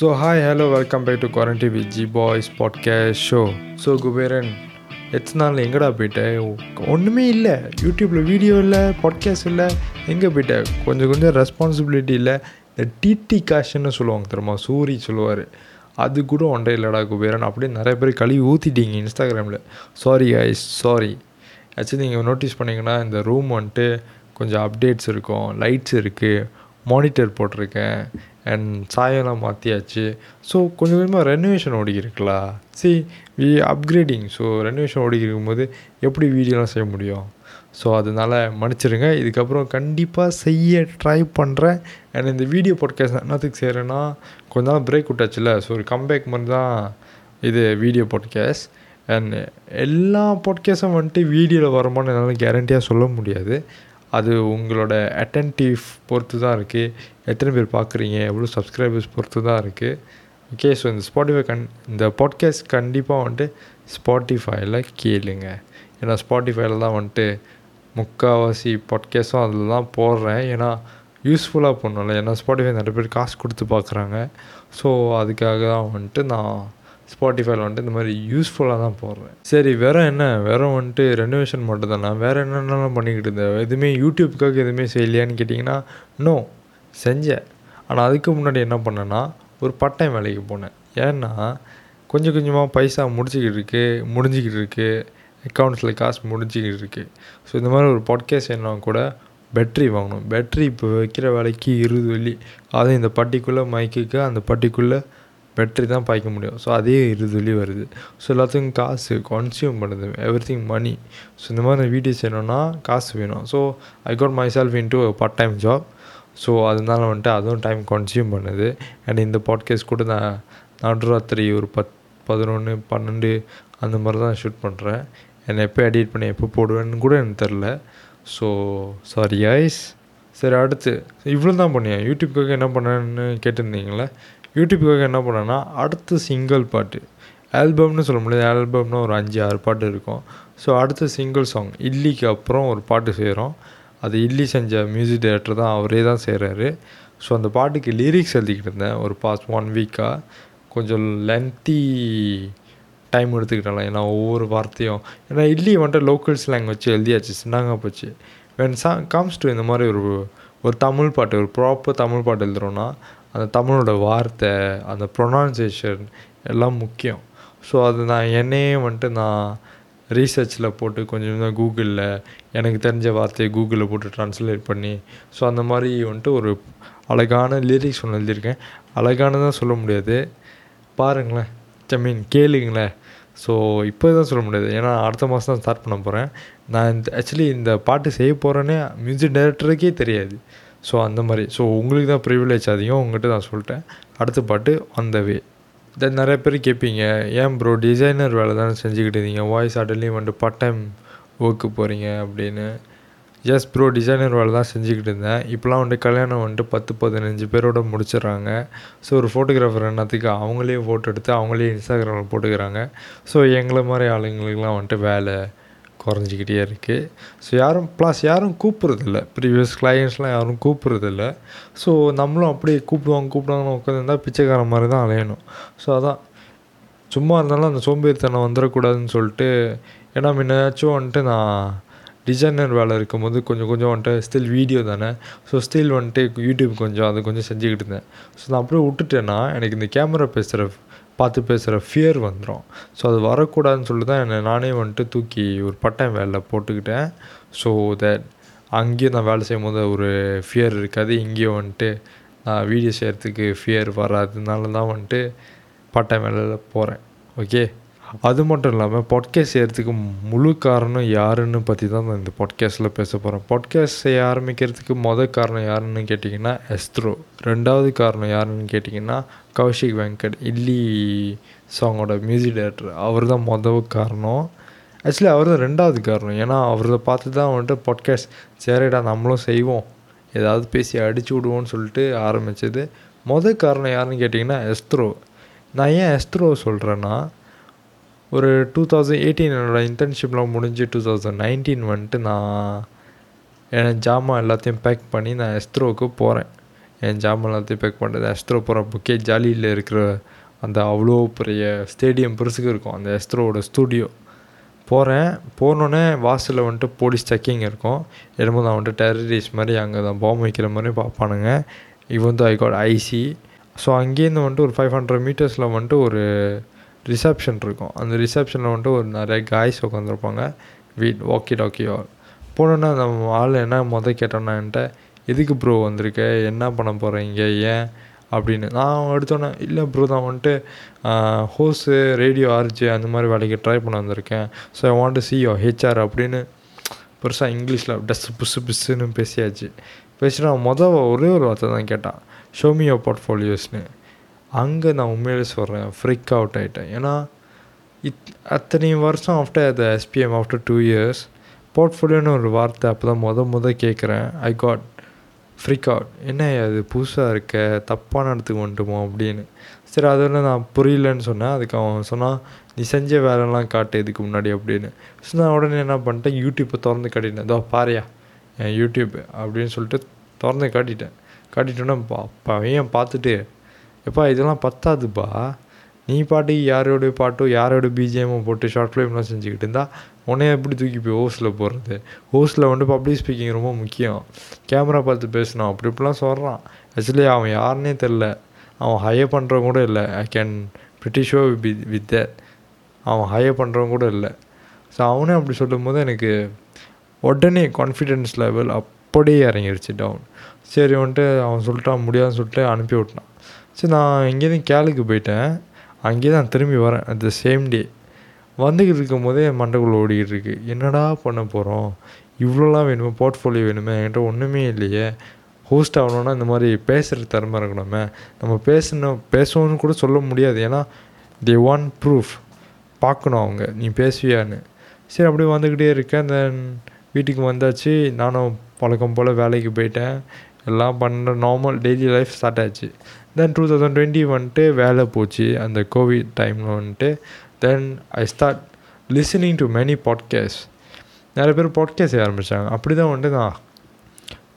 So hi hello welcome back to quarantine with boys Boys show so Kuberan எத்தனை நாள் எங்கடா போயிட்டேன் ஒன்றுமே இல்லை. யூடியூப்பில் வீடியோ இல்லை பாட்காஸ்ட் இல்லை எங்கே போயிட்டேன் கொஞ்சம் கொஞ்சம் ரெஸ்பான்சிபிலிட்டி இல்லை. இந்த டிடி காஷன்னு சொல்லுவாங்க தெரியுமா? சூரி சொல்லுவார். அது கூட ஒன்றே இல்லைடா குபேரன். அப்படியே நிறைய பேர் கழுவி ஊற்றிட்டீங்க இன்ஸ்டாகிராமில் சாரி ஐஸ் சாரி ஆக்சுவலி நீங்கள் நோட்டீஸ் பண்ணிங்கன்னா இந்த ரூம் வந்துட்டு கொஞ்சம் அப்டேட்ஸ் இருக்கும் லைட்ஸ் இருக்குது மானிட்டர் போட்டிருக்கேன். அண்ட் சாயெல்லாம் மாற்றியாச்சு ஸோ கொஞ்சம் கொஞ்சமாக renovation ஓடிக்கிருக்குலா? See we upgrading so renovation ஓடிக்கிருக்கும் போது எப்படி வீடியோலாம் செய்ய முடியும்? ஸோ அதனால் மன்னிச்சிருங்க. இதுக்கப்புறம் கண்டிப்பாக செய்ய ட்ரை பண்ணுறேன் அண்ட் இந்த வீடியோ பாட்காஸ்ட் என்னத்துக்கு செய்கிறேன்னா கொஞ்ச நாள் பிரேக் விட்டாச்சுல. ஸோ ஒரு கம்பேக் மாதிரி தான் இது வீடியோ பாட்காஸ்ட் அண்ட் எல்லா பாட்காஸ்டும் வந்துட்டு வீடியோவில் வருமானு என்னால் கேரண்டியாக சொல்ல முடியாது. அது உங்களோட அட்டன்டிவ் பொறுத்து தான் இருக்குது எத்தனை பேர் பார்க்குறீங்க எவ்வளோ சப்ஸ்கிரைபர்ஸ் பொறுத்து தான் இருக்குது ஓகே ஸோ இந்த ஸ்பாட்டிஃபை கண் இந்த பாட்காஸ்ட் கண்டிப்பாக வந்துட்டு ஸ்பாட்டிஃபைல கேளுங்க. ஏன்னா ஸ்பாட்டிஃபைல தான் வந்துட்டு முக்கால்வாசி பாட்காஸ்ட்டும் அதில் தான் போடுறேன். ஏன்னா யூஸ்ஃபுல்லாக பண்ணல ஏன்னா ஸ்பாட்டிஃபை நிறைய பேர் காசு கொடுத்து பார்க்குறாங்க ஸோ அதுக்காக தான் வந்துட்டு நான் ஸ்பாட்டிஃபைல வந்துட்டு இந்த மாதிரி யூஸ்ஃபுல்லாக தான் போடுறேன். சரி வேறு என்ன? வேறு வந்துட்டு ரெனோவேஷன் மட்டும் நான் வேறு என்னென்னலாம் பண்ணிக்கிட்டு இருந்தேன் எதுவுமே யூடியூப்காக எதுவுமே செய்யலையான்னு கேட்டிங்கன்னா நோ செஞ்சேன். ஆனால் அதுக்கு முன்னாடி என்ன பண்ணேன்னா ஒரு பட்டம் வேலைக்கு போனேன். ஏன்னா கொஞ்சம் கொஞ்சமாக பைசா முடிச்சிக்கிட்டு இருக்குது முடிஞ்சிக்கிட்டு இருக்குது அக்கௌண்ட்ஸில் காசு முடிஞ்சிக்கிட்டு இருக்குது ஸோ இந்த மாதிரி ஒரு பாட்காஸ்ட் என்ன கூட பேட்ரி வாங்கணும். பேட்ரி இப்போ வைக்கிற வேலைக்கு இருபது வெள்ளி. அதுவும் இந்த பட்டிக்குள்ளே மைக்குக்கு அந்த பட்டிக்குள்ளே பேட்ரி தான் பாய்க்க முடியும். ஸோ அதே இருதுலி வருது. ஸோ எல்லாத்துக்கும் காசு கன்சியூம் பண்ணுது. எவ்ரி திங் மணி ஸோ இந்த மாதிரி வீடியோஸ் செய்யணும்னா காசு வேணும். So I got myself into part time job so அதனால வந்துட்டு அதுவும் டைம் கன்சியூம் பண்ணுது. அண்ட் இந்த பாட்காஸ்ட் கூட நான் நடுராத்திரி ஒரு பத் பதினொன்று பன்னெண்டு அந்த மாதிரி தான் ஷூட் பண்ணுறேன் என்னை எப்போ எடிட் பண்ணி எப்போ போடுவேன்னு கூட எனக்கு தெரில ஸோ சாரி ஐஸ் சரி அடுத்து. இவ்வளோ தான் பண்ணியேன் யூடியூப்காக என்ன பண்ணேன்னு கேட்டிருந்தீங்களே யூடியூப்புக்காக என்ன பண்ணேன்னா அடுத்த சிங்கிள் பாட்டு. ஆல்பம்னு சொல்ல முடியாது ஆல்பம்னு ஒரு அஞ்சு ஆறு பாட்டு இருக்கும். ஸோ அடுத்த சிங்கிள் சாங் இல்லிக்கு அப்புறம் ஒரு பாட்டு செய்கிறோம் அது இல்லி செஞ்ச மியூசிக் டைரக்டர் தான் அவரே தான் செய்கிறாரு ஸோ அந்த பாட்டுக்கு லிரிக்ஸ் எழுதிக்கிட்டு இருந்தேன் ஒரு பாஸ்ட் ஒன் வீக்காக கொஞ்சம் லென்த்தி டைம் எடுத்துக்கிட்டாலாம் ஏன்னா ஒவ்வொரு வார்த்தையும் ஏன்னா இல்லி வந்துட்டு லோக்கல்ஸ் லாங்குவேஜ் வச்சு எழுதியாச்சு சின்னாங்க போச்சு. வென் சா கம்ஸ் டு இந்த மாதிரி ஒரு ஒரு தமிழ் பாட்டு ஒரு ப்ராப்பர் தமிழ் பாட்டு எழுதுகிறோன்னா அந்த தமிழோட வார்த்தை அந்த ப்ரொனவுன்சியேஷன் எல்லாம் முக்கியம். ஸோ அது நான் என்னையே வந்துட்டு நான் ரீசர்ச்சில் போட்டு கொஞ்சம் கொஞ்சம் கூகுளில் எனக்கு தெரிஞ்ச வார்த்தையை கூகுளில் போட்டு ட்ரான்ஸ்லேட் பண்ணி ஸோ அந்த மாதிரி வந்துட்டு ஒரு அழகான லிரிக்ஸ் ஒன்று எழுதியிருக்கேன். அழகானதான் சொல்ல முடியாது. பாருங்களேன் ஐ மீன் கேளுங்களேன். ஸோ இப்போ தான் சொல்ல முடியாது. ஏன்னா அடுத்த மாதம் தான் ஸ்டார்ட் பண்ண போகிறேன் நான் இந்த ஆக்சுவலி இந்த பாட்டு செய்ய போகிறேன்னே மியூசிக் டைரக்டருக்கே தெரியாது. ஸோ அந்த மாதிரி. ஸோ உங்களுக்கு தான் ப்ரிவிலேஜ் அதிகம். உங்கள்கிட்ட நான் சொல்லிட்டேன். அடுத்த பாட்டு அந்த வே தென் நிறைய பேர் கேட்பீங்க. ஏன் ப்ரோ டிசைனர் வேலை தானே செஞ்சுக்கிட்டு இருந்தீங்க வாய்ஸ் ஆர்டர்லேயும் வந்துட்டு பார்ட் டைம் ஒர்க்கு போகிறீங்க அப்படின்னு. எஸ் ப்ரோ டிசைனர் வேலை தான் செஞ்சுக்கிட்டு இருந்தேன். இப்போலாம் வந்துட்டு கல்யாணம் வந்துட்டு பத்து பதினஞ்சு பேரோட முடிச்சிடுறாங்க. ஸோ ஒரு ஃபோட்டோகிராஃபர் என்னத்துக்கு அவங்களே ஃபோட்டோ எடுத்து அவங்களே இன்ஸ்டாகிராமில் போட்டுக்கிறாங்க. ஸோ எங்களை மாதிரி ஆளுங்களுக்கெலாம் வந்துட்டு வேலை குறைஞ்சிக்கிட்டே இருக்குது ஸோ யாரும் ப்ளஸ் யாரும் கூப்பிட்றதில்ல. ப்ரீவியஸ் கிளையண்ட்ஸ்லாம் யாரும் கூப்பிட்றதில்ல. ஸோ நம்மளும் அப்படியே கூப்பிடுவாங்க கூப்பிடுவாங்கன்னு உட்காந்துருந்தா பிச்சைக்கார மாதிரி தான் அலையணும். ஸோ அதான். சும்மா இருந்தாலும் அந்த சோம்பேறித்தனம் வந்துடக்கூடாதுன்னு சொல்லிட்டு ஏன்னா முன்னாச்சும் வந்துட்டு நான் டிசைனர் வேலை இருக்கும்போது கொஞ்சம் கொஞ்சம் வந்துட்டு ஸ்டில் வீடியோ தானே. ஸோ ஸ்டில் வந்துட்டு யூடியூப் கொஞ்சம் அது கொஞ்சம் செஞ்சுக்கிட்டு இருந்தேன். ஸோ நான் அப்படியே விட்டுட்டேன்னா எனக்கு இந்த கேமரா பேசுகிற பார்த்து பேசுகிற ஃபியர் வந்துடும் ஸோ அது வரக்கூடாதுன்னு சொல்லி தான் என்னை நானே வந்துட்டு தூக்கி ஒரு பட்டம் வேலை போட்டுக்கிட்டேன். ஸோ தட் அங்கேயும் நான் வேலை செய்யும் போது ஒரு ஃபியர் இருக்காது. இங்கேயும் வந்துட்டு நான் வீடியோ செய்கிறதுக்கு ஃபியர் வராததுனால தான் வந்துட்டு பட்டம் வேலையில் போகிறேன். ஓகே அது மட்டும் இல்லாமல் பாட்காஸ்ட் செய்கிறதுக்கு முழு காரணம் யாருன்னு பற்றி தான் நான் இந்த பாட்காஸ்ட்டில் பேச போகிறேன் பாட்காஸ்ட் செய்ய ஆரம்பிக்கிறதுக்கு மொதல் காரணம் யாருன்னு கேட்டிங்கன்னா எஸ்த்ரோ ரெண்டாவது காரணம் யாருன்னு கேட்டிங்கன்னா கௌஷிக் வெங்கட். இல்லி சாங்கோட மியூசிக் டைரக்டர் அவர் தான் மொதல் காரணம். ஆக்சுவலி அவர் தான் ரெண்டாவது காரணம். ஏன்னா அவரை பார்த்து தான் வந்துட்டு பாட்காஸ்ட் சரிடா நம்மளும் செய்வோம். ஏதாவது பேசி அடிச்சு விடுவோன்னு சொல்லிட்டு ஆரம்பித்தது மொதல் காரணம் யாருன்னு கேட்டிங்கன்னா எஸ்த்ரோ நான் ஏன் எஸ்த்ரோ சொல்கிறேன்னா ஒரு டூ தௌசண்ட் எயிட்டீன் என்னோடய இன்டர்ன்ஷிப்லாம் முடிஞ்சு டூ தௌசண்ட் நைன்டீன் வந்துட்டு நான் என் ஜாமான் எல்லாத்தையும் பேக் பண்ணி நான் எஸ்த்ரோவுக்கு போகிறேன் என் ஜாமான் எல்லாத்தையும் பேக் பண்ணுறது எஸ்த்ரோ போகிற புக்கே ஜாலியில் இருக்கிற அந்த அவ்வளோ பெரிய ஸ்டேடியம் பெருசுக்கு இருக்கும். அந்த எஸ்த்ரோவோட ஸ்டூடியோ போகிறேன் போனோடனே வாசலில் வந்துட்டு போலீஸ் செக்கிங் இருக்கும். என்னமோ நான் வந்துட்டு டெரரிஸ்ட் மாதிரி அங்கே தான் பாம்பு வைக்கிற மாதிரி பார்ப்பானுங்க. இவன் தான் ஐ காட் ஐசி ஸோ அங்கேருந்து வந்துட்டு ஒரு ஃபைவ் ஹண்ட்ரட் மீட்டர்ஸில் வந்துட்டு ஒரு ரிசப்ஷன் இருக்கும். அந்த ரிசப்ஷனில் வந்துட்டு ஒரு நிறைய காய்ஸ் உட்காந்துருப்பாங்க வீட் வாக்கி டாக்கி ஆல் போனோன்னா அந்த ஆள் என்ன மொதல் கேட்டோன்னா என்கிட்ட எதுக்கு ப்ரோ வந்திருக்க? என்ன பண்ண போகிறீங்க ஏன்? அப்படின்னு. நான் எடுத்தோன்னே இல்லை ப்ரோ நான் வந்துட்டு ஹோஸு ரேடியோ ஆர்ஜி அந்த மாதிரி வேலைக்கு ட்ரை பண்ண வந்திருக்கேன். So I want see your HR அப்படின்னு பெருசாக இங்கிலீஷில் டஸ் புஸ்ஸு புஸ்ஸுன்னு பேசியாச்சு. பேசினா மொதல் ஒரே ஒரு வார்த்தை தான் கேட்டான். ஷோமியோ போர்ட்ஃபோலியோஸ்னு அங்கே நான் உண்மையிலே சொல்கிறேன் ஃப்ரிக் அவுட் ஆகிட்டேன் ஏன்னா இத் அத்தனை வருஷம் after the SPM after two years போர்ட்ஃபோலியோன்னு ஒரு வார்த்தை அப்போ தான் மொதல் மொதல் கேட்குறேன் ஐ காட் ஃப்ரிக் அவுட் என்ன அது புதுசாக இருக்க? தப்பான இடத்துக்கு வந்துட்டுமோ? அப்படின்னு. சரி அதில் நான் புரியலன்னு சொன்னேன். அதுக்கு அவன் சொன்னான் நீ செஞ்ச வேலைலாம் காட்டு இதுக்கு முன்னாடி அப்படின்னு. ஸோ நான் உடனே என்ன பண்ணிட்டேன்? யூடியூப்பை திறந்து காட்டிட்டேன். இதோ பாரியா என் யூடியூப் அப்படின்னு சொல்லிட்டு திறந்து காட்டிட்டேன். காட்டிட்டோன்னா பையன் பார்த்துட்டு எப்பா இதெல்லாம் பத்தாதுப்பா. நீ பாட்டு யாரோடைய பாட்டோ யாரோட பிஜிஎம்மும் போட்டு ஷார்ட் ஃபிலிம்லாம் செஞ்சுக்கிட்டு இருந்தால் உடனே எப்படி தூக்கி போய் ஹோஸ்டில் போடுறது? ஹோஸ்டில் வந்து பப்ளிக் ஸ்பீக்கிங் ரொம்ப முக்கியம். கேமரா பார்த்து பேசணும் அப்படி இப்படிலாம் சொல்கிறான் ஆக்சுவலி அவன் யாருன்னே தெரில அவன் ஹையர் பண்ணுறவங்க கூட இல்லை. I can British show we with that அவன் ஹையர் பண்ணுறவன் கூட இல்லை. ஸோ அவனே அப்படி சொல்லும் போது எனக்கு உடனே கான்ஃபிடென்ஸ் லெவல் அப்படியே இறங்கிருச்சு டவுன் சரி வந்துட்டு அவன் சொல்லிட்டான் முடியாதுன்னு சொல்லிட்டு அனுப்பி விட்டான். சரி நான் இங்கேருந்து கேளுக்கு போயிட்டேன். அங்கேயே தான் திரும்பி வரேன். அட் த சேம் டே வந்துக்கிட்டு இருக்கும் போதே என் மண்டைக்குள்ளே ஓடிக்கிட்டு இருக்கு. என்னடா பண்ண போகிறோம் இவ்வளோலாம் வேணுமே? போர்ட்ஃபோலியோ வேணுமே? என்கிட்ட ஒன்றுமே இல்லையே. ஹோஸ்ட் ஆகணுன்னா இந்த மாதிரி பேசுகிற திறமை இருக்கணுமே. நம்ம பேசணும் பேசணும்னு கூட சொல்ல முடியாது. ஏன்னா தே ஒன் ப்ரூஃப் பார்க்கணும் அவங்க. நீ பேசுவியான்னு. சரி அப்படியே வந்துக்கிட்டே இருக்கேன். தென் வீட்டுக்கு வந்தாச்சு. நானும் பழக்கம் போல் வேலைக்கு போயிட்டேன். எல்லாம் பண்ணுற நார்மல் டெய்லி லைஃப் ஸ்டார்ட் ஆச்சு. தென் டூ தௌசண்ட் டுவெண்ட்டி வந்துட்டு வேலை போச்சு. அந்த கோவிட் டைமில் வந்துட்டு. Then I start listening to many podcast நிறைய பேர் பாட்காஸ்ட் ஆரம்பித்தாங்க அப்படி தான் வந்துட்டு நான்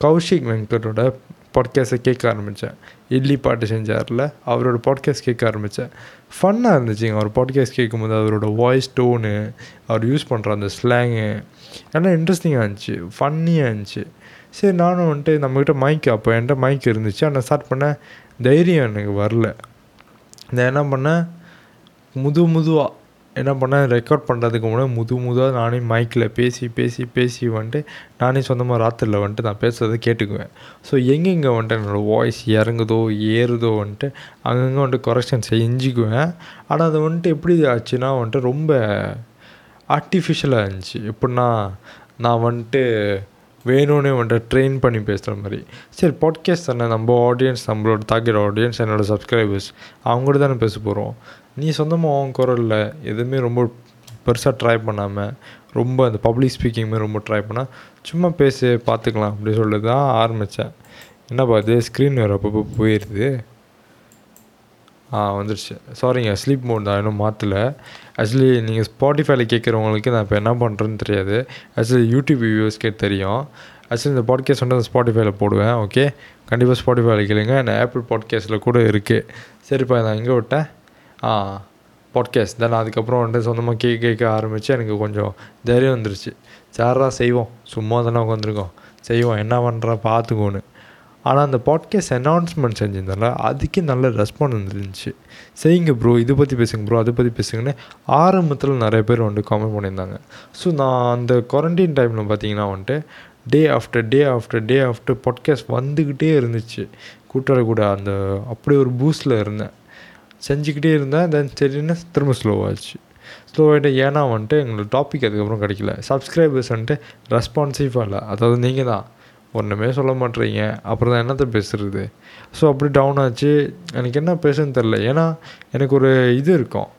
கௌஷிக் வெங்கடோட பாட்காஸ்ட்டை கேட்க ஆரம்பித்தேன் இட்லி பாட்டு செஞ்சார்ல அவரோட பாட்காஸ்ட் கேட்க ஆரம்பித்தேன் ஃபன்னாக இருந்துச்சுங்க. அவர் பாட்காஸ்ட் கேட்கும்போது அவரோட வாய்ஸ் டோனு அவர் யூஸ் பண்ணுற அந்த ஸ்லாங்கு எல்லாம் இன்ட்ரெஸ்டிங்காக இருந்துச்சு. ஃபன்னியாக இருந்துச்சு. சரி நானும் வந்துட்டு நம்மக்கிட்ட மைக் அப்போ என்கிட்ட மைக் இருந்துச்சு. ஆனால் ஸ்டார்ட் பண்ணேன் தைரியம் எனக்கு வரல. நான் என்ன பண்ணேன்? முது முதுவாக என்ன பண்ணேன் ரெக்கார்ட் பண்ணுறதுக்கு முன்னாடி முது முதாக நானே மைக்கில் பேசி பேசி பேசி வந்துட்டு நானே சொந்தமாக ராத்திரியில் வந்துட்டு நான் பேசுகிறத கேட்டுக்குவேன். ஸோ எங்கெங்கே வந்துட்டு என்னோடய வாய்ஸ் இறங்குதோ ஏறுதோ வந்துட்டு அங்கங்கே வந்துட்டு கொரெக்ஷன் செஞ்சுக்குவேன். ஆனால் அது வந்துட்டு எப்படி ஆச்சுன்னா வந்துட்டு ரொம்ப ஆர்டிஃபிஷியலாக இருந்துச்சு. எப்படின்னா நான் வந்துட்டு வேணும்னே வந்துட்டு ட்ரெயின் பண்ணி பேசுகிற மாதிரி. சரி பாட்காஸ்ட் தானே நம்ம ஆடியன்ஸ் நம்மளோட தாக்கிற ஆடியன்ஸ் என்னோடய சப்ஸ்கிரைபர்ஸ் அவங்கள்ட்ட தானே பேச போகிறோம் நீ சொந்தமாக உன் குரலில் எதுவுமே ரொம்ப பெருசாக ட்ரை பண்ணாமல் ரொம்ப அந்த பப்ளிக் ஸ்பீக்கிங் மாதிரி ரொம்ப ட்ரை பண்ணால் சும்மா பேசி பார்த்துக்கலாம் அப்படி சொல்லி தான் ஆரம்பித்தேன் என்னப்பா இது ஸ்க்ரீன் வேறு அப்பப்போ போயிடுது ஆ வந்துடுச்சு சாரிங்க ஸ்லீப் மோட் தான் இன்னும் மாற்றலை ஆக்சுவலி நீங்கள் ஸ்பாட்டிஃபைல கேட்குறவங்களுக்கு நான் இப்போ என்ன பண்ணுறேன்னு தெரியாது. ஆக்சுவலி யூடியூப் வியூவர்ஸ்க்கே தெரியும். ஆக்சுவலி இந்த பாட்காஸ்ட் வந்து ஸ்பாட்டிஃபைல போடுவேன் ஓகே கண்டிப்பாக ஸ்பாட்டிஃபைல கேளுங்க. நான் ஆப்பிள் பாட்காஸ்ட்டில் கூட இருக்குது சரிப்பா நான் எங்கே விட்டேன். பாட்காஸ்ட் தென் அதுக்கப்புறம் வந்துட்டு சொந்தமாக கேட்க கேட்க ஆரம்பித்து எனக்கு கொஞ்சம் தைரியம் வந்துருச்சு. சாரா செய்வோம். சும்மா தானே உட்காந்துருக்கோம் செய்வோம். என்ன பண்ணுறா பார்த்துக்கோன்னு ஆனால் அந்த பாட்காஸ்ட் அனௌன்ஸ்மெண்ட் செஞ்சிருந்தால அதுக்கே நல்ல ரெஸ்பாண்ட் வந்துருந்துச்சு. செய்யுங்க ப்ரோ இதை பற்றி பேசுங்க ப்ரோ அதை பற்றி பேசுங்கன்னு ஆரம்பத்தில் நிறைய பேர் வந்துட்டு காமெண்ட் பண்ணியிருந்தாங்க. ஸோ நான் அந்த குவாரண்டைன் டைமில் பார்த்தீங்கன்னா வந்துட்டு day after day after day after podcast வந்துக்கிட்டே இருந்துச்சு. கூட்டாளி கூட அந்த அப்படி ஒரு பூஸ்டில் இருந்தேன். செஞ்சுக்கிட்டே இருந்தேன் தென் சரின்னு திரும்ப ஸ்லோவாச்சு ஸ்லோவாகிட்டு ஏன்னா வந்துட்டு எங்களுக்கு டாபிக் அதுக்கப்புறம் கிடைக்கல. சப்ஸ்கிரைபர்ஸ் வந்துட்டு ரெஸ்பான்சிவாக இல்லை. அதாவது நீங்கள் தான் ஒன்றுமே சொல்ல மாட்டேறீங்க அப்புறம் தான் என்னத்தை பேசுகிறது ஸோ அப்படி டவுன் ஆச்சு. எனக்கு என்ன பேசுன்னு தெரில ஏன்னா எனக்கு ஒரு இது இருக்கும்.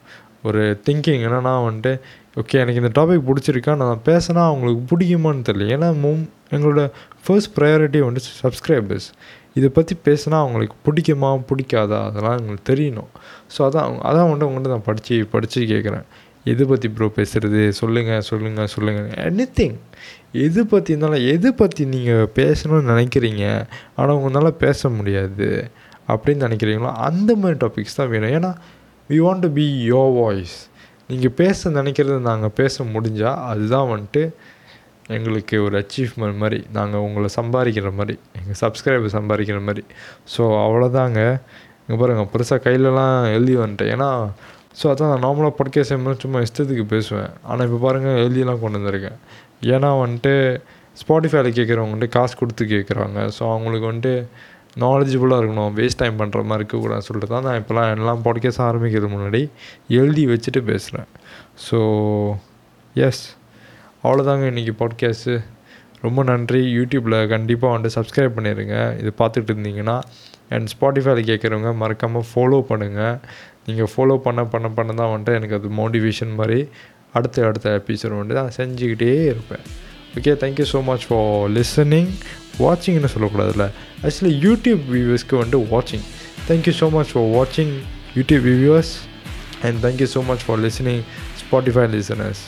ஒரு திங்கிங் என்னென்னா வந்துட்டு ஓகே எனக்கு இந்த டாபிக் பிடிச்சிருக்கா நான் பேசினா அவங்களுக்கு பிடிக்குமான்னு தெரியல. ஏன்னா மும் எங்களோட ஃபர்ஸ்ட் ப்ரையாரிட்டி வந்துட்டு சப்ஸ்கிரைபர்ஸ் இதை பற்றி பேசினா அவங்களுக்கு பிடிக்குமா பிடிக்காதா? அதெல்லாம் எங்களுக்கு தெரியணும். ஸோ அதான் அதான் வந்துட்டு உங்கள்கிட்ட நான் படித்து படித்து கேட்குறேன் எது பற்றி ப்ரோ பேசுகிறது சொல்லுங்கள் சொல்லுங்கள் சொல்லுங்கள் எனி திங் எது பற்றி இருந்தாலும் எது பற்றி நீங்கள் பேசணும்னு நினைக்கிறீங்க? ஆனால் உங்களால் பேச முடியாது. அப்படின்னு நினைக்கிறீங்களோ அந்த மாதிரி டாபிக்ஸ் தான் வேணும். ஏன்னா we want to be your voice நீங்கள் பேச நினைக்கிறது நாங்கள் பேச முடிஞ்சால் அதுதான் வந்துட்டு எங்களுக்கு ஒரு அச்சீவ்மெண்ட் மாதிரி நாங்கள் உங்களை சம்பாதிக்கிற மாதிரி எங்கள் சப்ஸ்கிரைபர் சம்பாதிக்கிற மாதிரி. ஸோ அவ்வளோதாங்க இங்கே பாருங்கள் பெருசாக கையிலலாம் எழுதி வந்துட்டேன். ஏன்னா ஸோ அதான் நான் நார்மலாக பாட்காஸ்ட் சும்மா இஷ்டத்துக்கு பேசுவேன். ஆனால் இப்போ பாருங்கள் எழுதியெல்லாம் கொண்டு வந்திருக்கேன். ஏன்னா வந்துட்டு ஸ்பாட்டிஃபைல கேட்குறவங்க வந்துட்டு காசு கொடுத்து கேட்குறாங்க. ஸோ அவங்களுக்கு வந்துட்டு நாலேஜபுளாக இருக்கணும். வேஸ்ட் டைம் பண்ணுற மாதிரி இருக்கக்கூடாதுன்னு சொல்லிட்டு தான் நான் இப்போலாம் எல்லாம் பாட்காஸ்ட் ஆரம்பிக்கிறது முன்னாடி எழுதி வச்சுட்டு பேசுகிறேன் ஸோ எஸ் அவ்வளோதாங்க இன்றைக்கி பாட்காஸ்ட்டு ரொம்ப நன்றி. யூடியூப்பில் கண்டிப்பாக வந்துட்டு சப்ஸ்கிரைப் பண்ணிடுங்க இது பார்த்துட்டு இருந்தீங்கன்னா அண்ட் ஸ்பாட்டிஃபைல கேட்குறவங்க மறக்காமல் ஃபாலோ பண்ணுங்கள் நீங்கள் ஃபாலோ பண்ண பண்ண பண்ண தான் வந்துட்டு எனக்கு அது மோட்டிவேஷன் மாதிரி அடுத்த அடுத்த எபிசோட் வந்துட்டு நான் செஞ்சுக்கிட்டே இருப்பேன். Okay thank you so much for listening வாட்சிங்னு சொல்லக்கூடாதுல்ல. Actually YouTube வியூவர்ஸ்க்கு வந்துட்டு வாட்சிங் தேங்க்யூ ஸோ மச் ஃபார் வாட்சிங் YouTube viewers and thank you so much for listening Spotify listeners